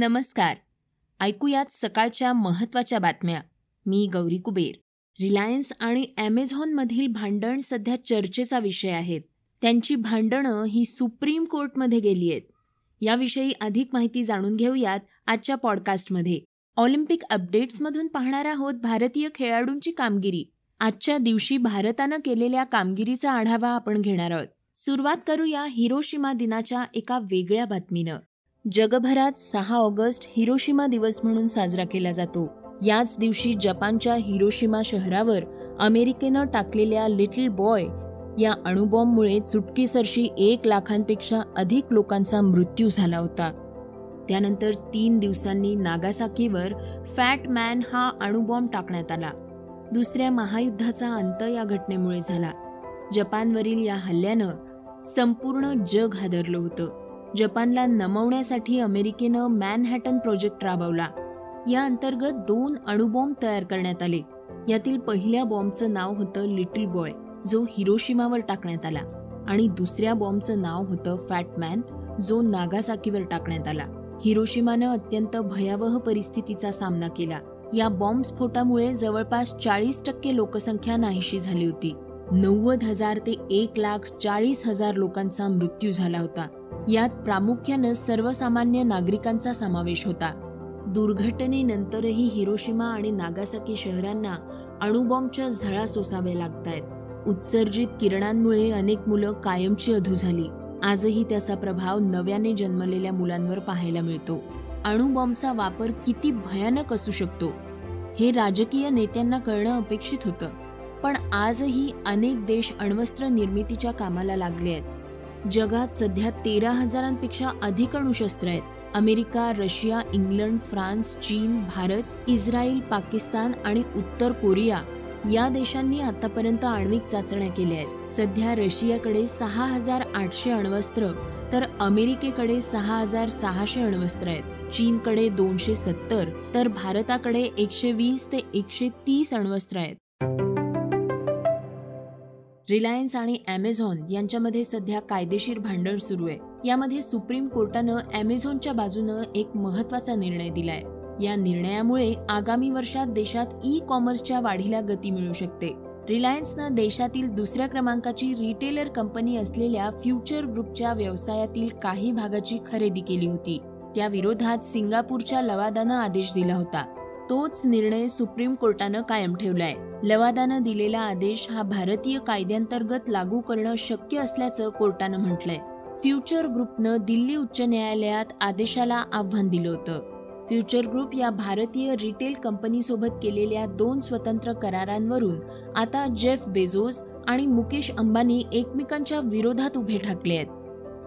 नमस्कार. ऐकूयात सकाळच्या महत्त्वाच्या बातम्या. मी गौरी कुबेर. रिलायन्स आणि ॲमेझॉनमधील भांडण सध्या चर्चेचा विषय आहेत. त्यांची भांडणं ही सुप्रीम कोर्टमध्ये गेली आहेत. याविषयी अधिक माहिती जाणून घेऊयात आजच्या पॉडकास्टमध्ये. ऑलिम्पिक अपडेट्समधून पाहणार आहोत भारतीय खेळाडूंची कामगिरी. आजच्या दिवशी भारतानं केलेल्या कामगिरीचा आढावा आपण घेणार आहोत. सुरुवात करूया हिरोशिमा दिनाच्या एका वेगळ्या बातमीनं. जगभरात सहा ऑगस्ट हिरोशिमा दिवस म्हणून साजरा केला जातो. याच दिवशी जपानच्या हिरोशिमा शहरावर अमेरिकेनं टाकलेल्या लिटल बॉय या अणुबॉम्बमुळे चुटकीसरशी एक लाखांपेक्षा अधिक लोकांचा मृत्यू झाला होता. त्यानंतर तीन दिवसांनी नागासाकीवर फॅट मॅन हा अणुबॉम्ब टाकण्यात आला. दुसऱ्या महायुद्धाचा अंत या घटनेमुळे झाला. जपानवरील या हल्ल्यानं संपूर्ण जग हादरलं होतं. जपानला नमवण्यासाठी अमेरिकेनं मॅनहॅटन प्रोजेक्ट राबवला. या अंतर्गत दोन अणुबॉम्ब तयार करण्यात आले. यातील पहिल्या बॉम्बचं नाव होतं लिटल बॉय जो हिरोशिमावर टाकण्यात आला. आणि दुसऱ्या बॉम्बचं नाव होतं फॅटमॅन जो नागासाकीवर टाकण्यात आला. हिरोशिमानं अत्यंत भयावह परिस्थितीचा सामना केला. या बॉम्ब स्फोटामुळे जवळपास चाळीस टक्के लोकसंख्या नाहीशी झाली होती. नव्वद हजार ते एक लाख चाळीस हजार लोकांचा मृत्यू झाला होता. यात प्रामुख्यानं सर्वसामान्य नागरिकांचा समावेश होता. दुर्घटनेनंतरही हिरोशिमा आणि नागासाकी शहरांना अणुबॉम्बच्या झळा सोसाव्या लागतायत. उत्सर्जित किरणांमुळे अनेक मुलं कायमची अधू झाली. आजही त्याचा प्रभाव नव्याने जन्मलेल्या मुलांवर पाहायला मिळतो. अणुबॉम्बचा वापर किती भयानक असू शकतो हे राजकीय नेत्यांना कळणं अपेक्षित होतं. पण आजही अनेक देश अण्वस्त्र निर्मितीच्या कामाला लागले आहेत. जगात सध्या तेरा हजारांपेक्षा अधिक अणुशस्त्र आहेत. अमेरिका रशिया इंग्लंड फ्रान्स चीन भारत इस्रायल पाकिस्तान आणि उत्तर कोरिया या देशांनी आतापर्यंत आण्विक चाचण्या केल्या आहेत. सध्या रशियाकडे सहा हजार आठशे अण्वस्त्र तर अमेरिकेकडे सहा हजार सहाशे अण्वस्त्र आहेत. चीनकडे दोनशे सत्तर तर भारताकडे एकशे वीस ते एकशे तीस अण्वस्त्र आहेत. रिलायन्स आणि ॲमेझॉन यांच्यामध्ये सध्या कायदेशीर भांडण सुरू आहे. यामध्ये सुप्रीम कोर्टानं ॲमेझॉनच्या बाजूनं एक महत्त्वाचा निर्णय दिलाय. या निर्णयामुळे आगामी वर्षात देशात ई कॉमर्सच्या वाढीला गती मिळू शकते. रिलायन्सनं देशातील दुसऱ्या क्रमांकाची रिटेलर कंपनी असलेल्या फ्युचर ग्रुपच्या व्यवसायातील काही भागाची खरेदी केली होती. त्या विरोधात सिंगापूरच्या लवादानं आदेश दिला होता. तोच निर्णय सुप्रीम कोर्टानं कायम ठेवलाय. लवादानं दिलेला आदेश हा भारतीय कायद्यांतर्गत लागू करणं शक्य असल्याचं कोर्टानं म्हटलंय. फ्युचर ग्रुपनं दिल्ली उच्च न्यायालयात आदेशाला आव्हान दिलं होतं. फ्युचर ग्रुप या भारतीय रिटेल कंपनीसोबत केलेल्या दोन स्वतंत्र करारांवरून आता जेफ बेझोस आणि मुकेश अंबानी एकमेकांच्या विरोधात उभे ठाकले आहेत.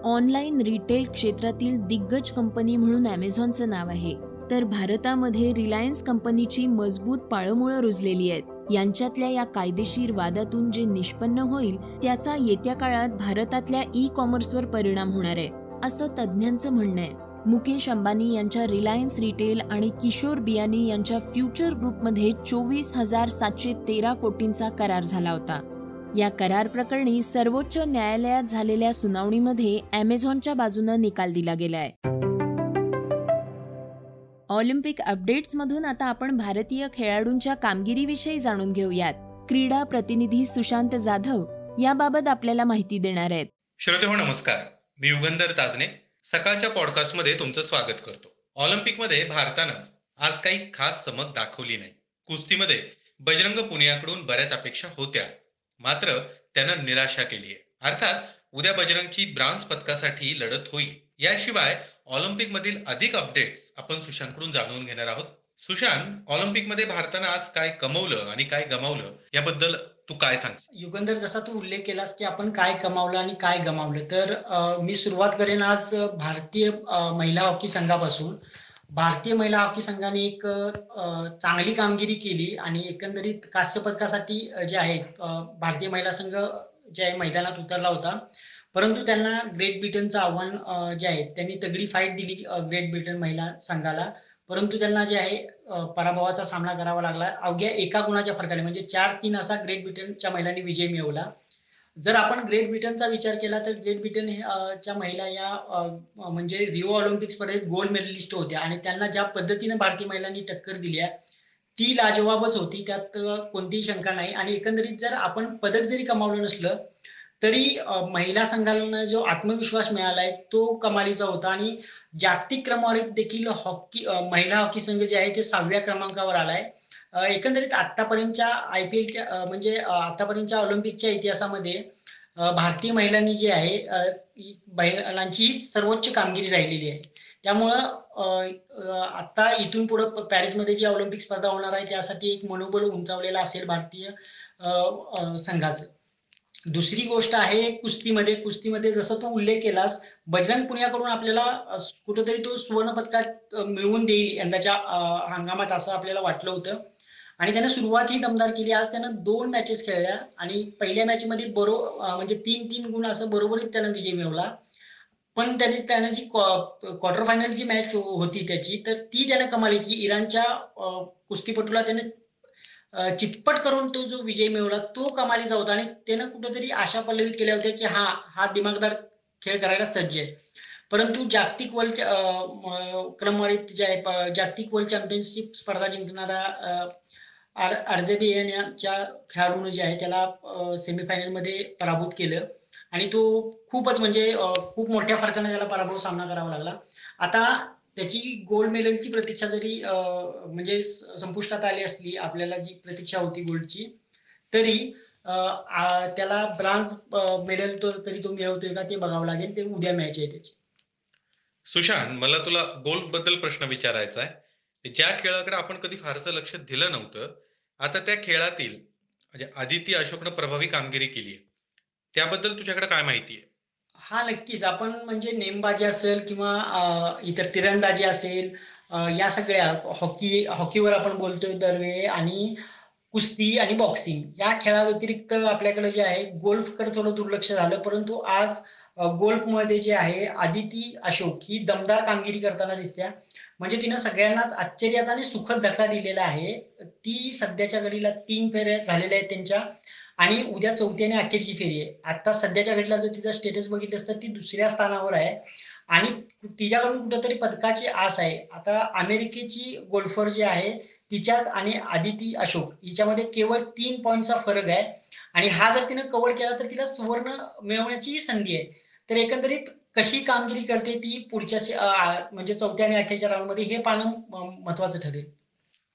ऑनलाईन रिटेल क्षेत्रातील दिग्गज कंपनी म्हणून अमेझॉनचं नाव आहे. तर भारतामध्ये रिलायन्स कंपनीची मजबूत पाळमुळं रुजलेली आहेत. यांच्यातल्या या कायदेशीर वादातून जे निष्पन्न होईल त्याचा येत्या काळात भारतातल्या ई कॉमर्सवर परिणाम होणार आहे असं तज्ज्ञांचं म्हणणं आहे. मुकेश अंबानी यांच्या रिलायन्स रिटेल आणि किशोर बियानी यांच्या फ्युचर ग्रुपमध्ये चोवीस हजार सातशे तेरा कोटींचा करार झाला होता. या करार प्रकरणी सर्वोच्च न्यायालयात झालेल्या सुनावणीमध्ये अमेझॉनच्या बाजूनं निकाल दिला गेलाय. ऑलिम्पिक अपडेट्समधून आता आपण भारतीय खेळाडूंच्या कामगिरीविषयी जाणून घेऊयात. क्रीडा प्रतिनिधी सुशांत जाधव याबाबत आपल्याला माहिती देणार आहेत. श्रोते हो नमस्कार. मी युगंधर ताजने सकाळच्या पॉडकास्टमध्ये तुमचं स्वागत करतो. ऑलिम्पिकमध्ये भारतानं आज काही खास चमक दाखवली नाही. कुस्तीमध्ये बजरंग पुनियाकडून बऱ्याच अपेक्षा होत्या. मात्र त्यानं निराशा केली आहे अर्थात उद्या बजरंगची ब्रांज पदकासाठी लढत होईल. याशिवाय ऑलिम्पिक मधील अधिक अपडेट्स आपण सुशांतकडून जाणून घेणार आहोत. सुशांत ऑलिम्पिकमध्ये भारतानं आज काय कमवलं आणि काय गमावलं याबद्दल तू काय सांग युगंधर जसा तू उल्लेख केलास की आपण काय कमावलं आणि काय गमावलं तर मी सुरुवात करेन आज भारतीय महिला हॉकी संघापासून. भारतीय महिला हॉकी संघाने एक चांगली कामगिरी केली आणि एकंदरीत कास्य पदकासाठी जे आहे भारतीय महिला संघ जे आहे मैदानात उतरला होता. परंतु त्यांना ग्रेट ब्रिटनचं आव्हान जे आहे त्यांनी तगडी फाईट दिली ग्रेट ब्रिटन महिला संघाला. परंतु त्यांना जे आहे पराभवाचा सामना करावा लागला. अवघ्या एका गुणाच्या फरकाने म्हणजे चार तीन असा ग्रेट ब्रिटनच्या महिलांनी विजय मिळवला. जर आपण ग्रेट ब्रिटनचा विचार केला तर ग्रेट ब्रिटन च्या महिला या म्हणजे रिओ ऑलिम्पिक स्पर्धेत गोल्ड मेडलिस्ट होत्या. आणि त्यांना ज्या पद्धतीने भारतीय महिलांनी टक्कर दिली आहे ती लाजवाबच होती. त्यात कोणतीही शंका नाही. आणि एकंदरीत जर आपण पदक जरी कमावलं नसलं तरी महिला संघाला जो आत्मविश्वास मिळालाय तो कमालीचा होता. आणि जागतिक क्रमवारीत देखील हॉकी महिला हॉकी संघ जे आहे ते सहाव्या क्रमांकावर आलाय. एकंदरीत आतापर्यंतच्या आय पी एलच्या म्हणजे आतापर्यंतच्या ऑलिम्पिकच्या इतिहासामध्ये भारतीय महिलांनी जी आहे महिलांची सर्वोच्च कामगिरी राहिलेली आहे. त्यामुळं आता इथून पुढे पॅरिसमध्ये जी ऑलिम्पिक स्पर्धा होणार आहे त्यासाठी एक मनोबल उंचावलेलं असेल भारतीय संघाचं. दुसरी गोष्ट आहे कुस्तीमध्ये. कुस्तीमध्ये जसं तू उल्लेख केलास बजरंग पुण्याकडून आपल्याला कुठेतरी तो सुवर्ण पदकात मिळवून देईल यंदाच्या हंगामात असं आपल्याला वाटलं होतं. आणि त्याने सुरुवात ही दमदार केली. आज त्यानं दोन मॅचेस खेळल्या आणि पहिल्या मॅचमध्ये बरो म्हणजे तीन तीन गुण असं बरोबरीत त्यानं विजय मिळवला. पण त्याने त्यानं जी क्वार्टर फायनल जी मॅच होती त्याची तर ती त्यानं कमाली की इराणच्या कुस्तीपटूला त्याने चितपट करून तो जो विजय मिळवला तो कमालीचा होता. आणि त्यानं कुठेतरी आशा पल्लवी केल्या होत्या की हा हा दिमागदार खेळ करायला सज्ज आहे. परंतु जागतिक वर्ल्ड क्रमवारीत जे आहे जागतिक वर्ल्ड चॅम्पियनशिप स्पर्धा जिंकणारा आर आर्जेबियाच्या खेळाडून जे आहे त्याला सेमीफायनलमध्ये पराभूत केलं. आणि तो खूपच म्हणजे खूप मोठ्या फरकाने त्याला पराभव सामना करावा लागला. आता त्याची गोल्ड मेडलची प्रतीक्षा जरी म्हणजे संपुष्टात आली असली आपल्याला जी प्रतीक्षा होती गोल्डची तरी त्याला ब्रांज मेडल तो तरी तो मिळवतोय का ते बघावं लागेल. ते उद्या मॅच आहे त्याची. सुशांत मला तुला गोल्डबद्दल प्रश्न विचारायचा आहे. ज्या खेळाकडे आपण कधी फारसं लक्ष दिलं नव्हतं आता त्या खेळातील म्हणजे आदिती अशोकनं प्रभावी कामगिरी केली आहे. त्याबद्दल तुझ्याकडे काय माहिती आहे? हा नक्कीच. आपण म्हणजे नेमबाजी असेल किंवा इतर तिरंदाजी असेल या सगळ्या हॉकी हॉकीवर आपण बोलतोय दरवे आणि कुस्ती आणि बॉक्सिंग या खेळाव्यतिरिक्त आपल्याकडे जे आहे गोल्फकडे थोडं दुर्लक्ष झालं परंतु आज गोल्फमध्ये जे आहे आदिती अशोक ही दमदार कामगिरी करताना दिसत्या. म्हणजे तिनं सगळ्यांनाच आश्चर्याचा आणि सुखद धक्का दिलेला आहे. ती सध्याच्या घडीला तीन फेऱ्या झालेल्या आहेत त्यांच्या. आणि उद्या चौथी आणि अखेरची फेरी आहे. आता सध्याच्या घडीला जर तिचा स्टेटस बघितलं तर ती दुसऱ्या स्थानावर आहे. आणि तिच्याकडून कुठेतरी पदकाची आस आहे. आता अमेरिकेची गोल्फर जी आहे तिच्यात आणि आदिती अशोक हिच्यामध्ये केवळ तीन पॉईंटचा फरक आहे. आणि हा जर तिने कव्हर केला तर तिला सुवर्ण मिळवण्याची संधी आहे. तर एकंदरीत कशी कामगिरी करते ती पुढच्या म्हणजे चौथ्या आणि अखेरच्या राऊंडमध्ये हे पाहणं महत्वाचं ठरेल.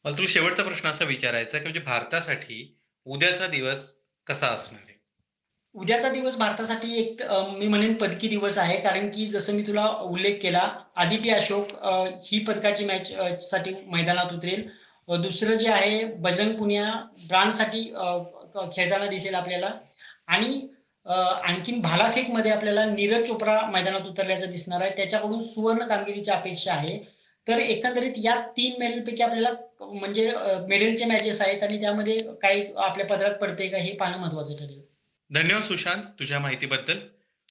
तू शेवटचा प्रश्न असा विचारायचा की म्हणजे भारतासाठी उद्याचा दिवस कसा असणार आहे? उद्याचा दिवस भारतासाठी एक मी म्हणेन पदकी दिवस आहे. कारण की जसं मी तुला उल्लेख केला आदिती अशोक ही पदकाची मॅच साठी मैदानात उतरेल. दुसरं जे आहे बजरंग पुनिया ब्रांडसाठी खेळताना दिसेल आपल्याला. आणि आणखीन भालाफेकमध्ये आपल्याला नीरज चोप्रा मैदानात उतरल्याचं दिसणार आहे. त्याच्याकडून सुवर्ण कामगिरीची अपेक्षा आहे. तर एकंदरीत या तीन मेडलपैकी आपल्याला म्हणजे मेडलचे मॅचेस आहेत आणि त्यामध्ये काही आपल्या पदरात पडते का हे पाहणं महत्वाचं ठरेल. धन्यवाद सुशांत तुझ्या माहितीबद्दल.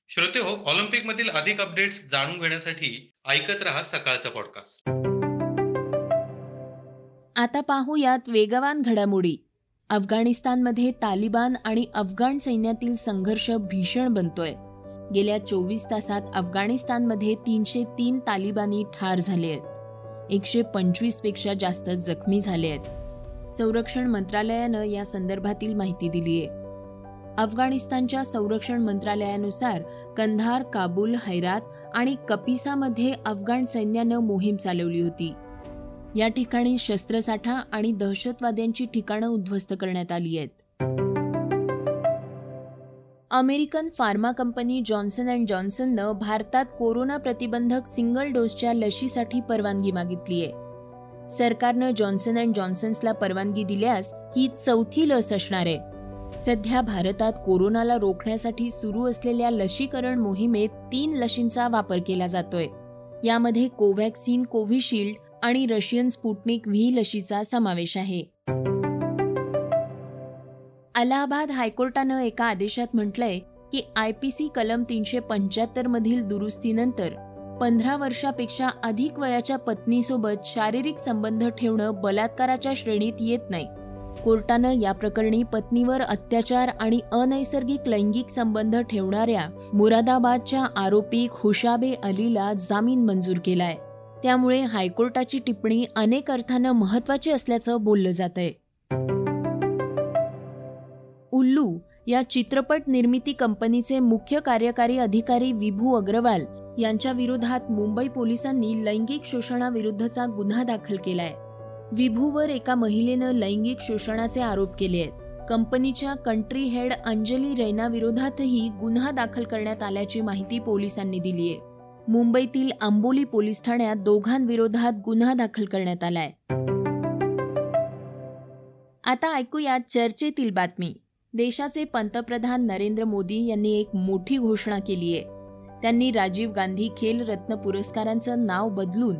श्रोते हो ऑलिम्पिक मधील अधिक अपडेट्स जाणून घेण्यासाठी ऐकत राहा सकाळचा पॉडकास्ट आता पाहूयात वेगवान घडामोडी. अफगाणिस्तानमध्ये तालिबान आणि अफगाण सैन्यातील संघर्ष भीषण बनतोय. गेल्या चोवीस तासात अफगाणिस्तानमध्ये तीनशे तीन तालिबानी ठार झाले आहेत. एकशे पंचवीसपेक्षा जास्त जखमी झाले आहेत. संरक्षण मंत्रालयानं या संदर्भातील माहिती दिली आहे. अफगाणिस्तानच्या संरक्षण मंत्रालयानुसार कंधार काबूल हैरात आणि कपिसामध्ये अफगाण सैन्यानं मोहीम चालवली होती. या ठिकाणी शस्त्रसाठा आणि दहशतवाद्यांची ठिकाणं उद्ध्वस्त करण्यात आली आहेत. American pharma company Johnson and जॉन्सननं भारतात कोरोना प्रतिबंधक सिंगल डोसच्या लशीसाठी परवानगी मागितली आहे. सरकारनं जॉन्सन अँड जॉन्सन्सला परवानगी दिल्यास ही चौथी लस असणार आहे. सध्या भारतात कोरोनाला रोखण्यासाठी सुरू असलेल्या लशीकरण मोहिमेत तीन लशींचा वापर केला जातोय. यामध्ये कोव्हॅक्सिन कोव्हिशिल्ड आणि रशियन स्पुटनिक व्ही लशीचा समावेश आहे. अलाहाबाद हायकोर्टानं एका आदेशात म्हटलंय की आय पी सी कलम तीनशे पंच्याहत्तर मधील दुरुस्तीनंतर पंधरा वर्षापेक्षा अधिक वयाच्या पत्नीसोबत शारीरिक संबंध ठेवणं बलात्काराच्या श्रेणीत येत नाही. कोर्टानं या प्रकरणी पत्नीवर अत्याचार आणि अनैसर्गिक लैंगिक संबंध ठेवणाऱ्या मुरादाबादच्या आरोपी खुशाबे अलीला जामीन मंजूर केलाय. त्यामुळे हायकोर्टाची टिप्पणी अनेक अर्थानं महत्वाची असल्याचं बोललं जात आहे उल्लू या चित्रपट निर्मिती कंपनीचे मुख्य कार्यकारी अधिकारी विभू अग्रवाल यांच्या विरोधात मुंबई पोलिसांनी लैंगिक शोषणाविरुद्धचा गुन्हा दाखल केलाय. विभूवर एका महिलेनं लैंगिक शोषणाचे आरोप केले आहेत. कंपनीच्या कंट्री हेड अंजली रैना विरोधातही गुन्हा दाखल करण्यात आल्याची माहिती पोलिसांनी दिली आहे मुंबईतील आंबोली पोलीस ठाण्यात दोघांविरोधात गुन्हा दाखल करण्यात आलाय. आता ऐकूया चर्चेतील बातमी. देशाचे पंतप्रधान नरेंद्र मोदी यांनी एक मोठी घोषणा केली आहे. त्यांनी राजीव गांधी खेल रत्न पुरस्कारांचं नाव बदलून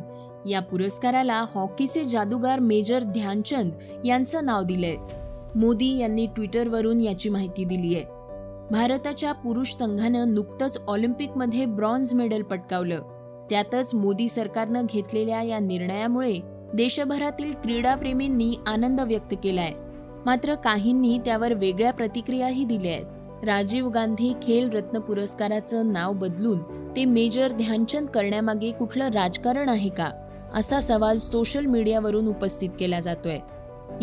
या पुरस्काराला हॉकीचे जादूगार मेजर ध्यानचंद यांचं नाव दिलंय. मोदी यांनी ट्विटरवरून याची माहिती दिली आहे. भारताच्या पुरुष संघानं नुकतंच ऑलिम्पिकमध्ये ब्रॉन्झ मेडल पटकावलं. त्यातच मोदी सरकारनं घेतलेल्या या निर्णयामुळे देशभरातील क्रीडाप्रेमींनी आनंद व्यक्त केलाय. मात्र काहींनी त्यावर वेगळ्या प्रतिक्रियाही दिल्या आहेत. राजीव गांधी खेल रत्न पुरस्काराचं नाव बदलून ते मेजर ध्यानचंद करण्यामागे कुठलं राजकारण आहे का? असा सवाल सोशल मीडियावरून उपस्थित केला जातोय.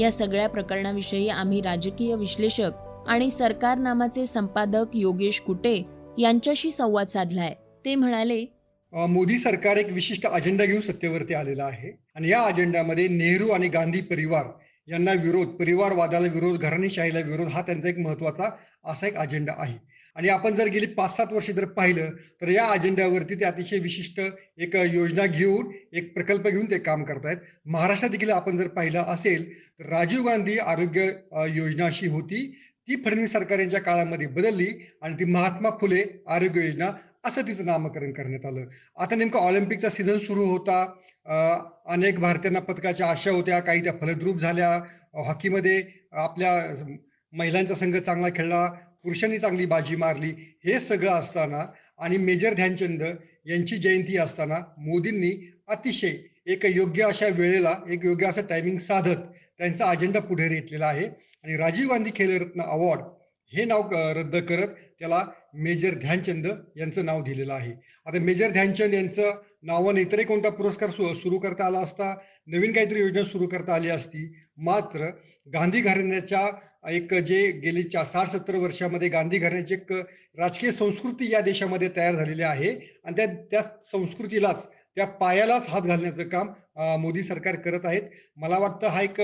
या सगळ्या प्रकरणाविषयी आम्ही राजकीय विश्लेषक आणि सरकार नामाचे संपादक योगेश कुटे यांच्याशी संवाद साधलाय. ते म्हणाले मोदी सरकार एक विशिष्ट अजेंडा घेऊन सत्तेवरती आलेला आहे. आणि या अजेंड्यामध्ये नेहरू आणि गांधी परिवार यांना विरोध परिवारवादाला विरोध घराणेशाहीला विरोध हा त्यांचा एक महत्त्वाचा असा एक अजेंडा आहे. आणि आपण जर गेली पाच सात वर्ष जर पाहिलं तर या अजेंड्यावरती ते अतिशय विशिष्ट एक योजना घेऊन एक प्रकल्प घेऊन ते काम करतायत. महाराष्ट्रात देखील आपण जर पाहिलं असेल तर राजीव गांधी आरोग्य योजना अशी होती. ती फडणवीस सरकार यांच्या काळामध्ये बदलली आणि ती महात्मा फुले आरोग्य योजना असं तिचं नामकरण करण्यात आलं. आता नेमकं ऑलिम्पिकचा सीझन सुरू होता. अनेक भारतीयांना पदकाच्या आशा होत्या. काही त्या फलद्रूप झाल्या. हॉकीमध्ये आपल्या महिलांचा संघ चांगला खेळला. पुरुषांनी चांगली बाजी मारली. हे सगळं असताना आणि मेजर ध्यानचंद यांची जयंती असताना मोदींनी अतिशय एक योग्य अशा वेळेला एक योग्य असं टायमिंग साधत त्यांचा अजेंडा पुढे रेटलेला आहे. आणि राजीव गांधी खेलरत्न अवॉर्ड हे नाव रद्द करत त्याला मेजर ध्यानचंद यांचं नाव दिलेलं आहे. आता मेजर ध्यानचंद यांचं नावाने इतरही कोणता पुरस्कार सुरू करता आला असता नवीन काहीतरी योजना सुरू करता आली असती मात्र गांधी घराण्याच्या एक जे गेली साठ सत्तर वर्षामध्ये गांधी घराण्याची एक राजकीय संस्कृती या देशामध्ये तयार झालेली आहे आणि त्या त्या संस्कृतीलाच त्या पायालाच हात घालण्याचं काम मोदी सरकार करत आहेत. मला वाटतं हा एक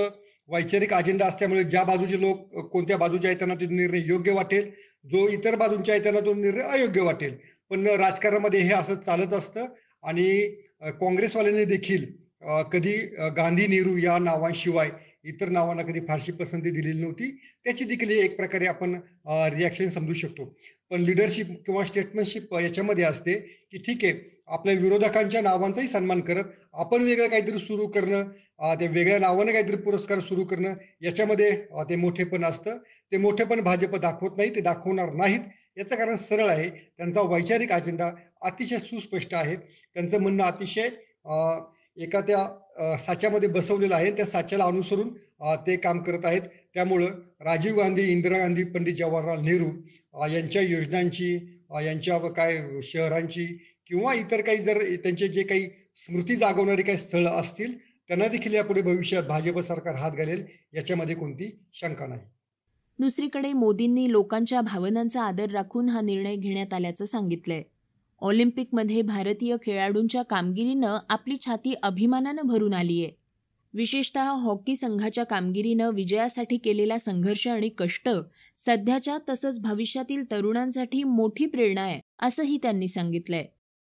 वैचारिक अजेंडा असल्यामुळे ज्या बाजूचे लोक कोणत्या बाजूचे आहेत त्यांना तो निर्णय योग्य वाटेल. जो इतर बाजूंचे आहे त्यांना तो निर्णय अयोग्य वाटेल. पण राजकारणामध्ये हे असं चालत असतं आणि काँग्रेसवाल्यांनी देखील कधी गांधी नेहरू या नावांशिवाय इतर नावांना कधी फारशी पसंती दिलेली नव्हती. त्याची देखील एक प्रकारे आपण रिॲक्शन समजू शकतो. पण लिडरशिप किंवा स्टेटमेंटशिप याच्यामध्ये असते की ठीक आहे आपल्या विरोधकांच्या नावांचाही सन्मान करत आपण वेगळं काहीतरी सुरू करणं ते वेगळ्या नावाने काहीतरी पुरस्कार सुरू करणं याच्यामध्ये ते मोठेपण असतं. ते मोठेपण भाजप दाखवत नाही ते दाखवणार नाहीत. याचं कारण सरळ आहे त्यांचा वैचारिक अजेंडा अतिशय सुस्पष्ट आहे. त्यांचं म्हणणं अतिशय एका त्या साच्यामध्ये बसवलेलं आहे. त्या साच्याला अनुसरून ते काम करत आहेत. त्यामुळं राजीव गांधी इंदिरा गांधी पंडित जवाहरलाल नेहरू यांच्या योजनांची यांच्या काय शहरांची किंवा इतर काही जर त्यांचे जे काही स्मृती जागवणारी काही स्थळं असतील त्यांना देखील यापुढे भविष्यात भाजप सरकार हात घालेल याच्यामध्ये कोणती शंका नाही. दुसरीकडे मोदींनी लोकांच्या भावनांचा आदर राखून हा निर्णय घेण्यात आल्याचं सांगितलंय. ऑलिम्पिकमध्ये भारतीय खेळाडूंच्या कामगिरीनं आपली छाती अभिमानानं भरून आलीय. विशेषतः हॉकी संघाच्या कामगिरीनं विजयासाठी केलेला संघर्ष आणि कष्ट सध्याच्या तसंच भविष्यातील तरुणांसाठी मोठी प्रेरणा आहे असंही त्यांनी सांगितलंय.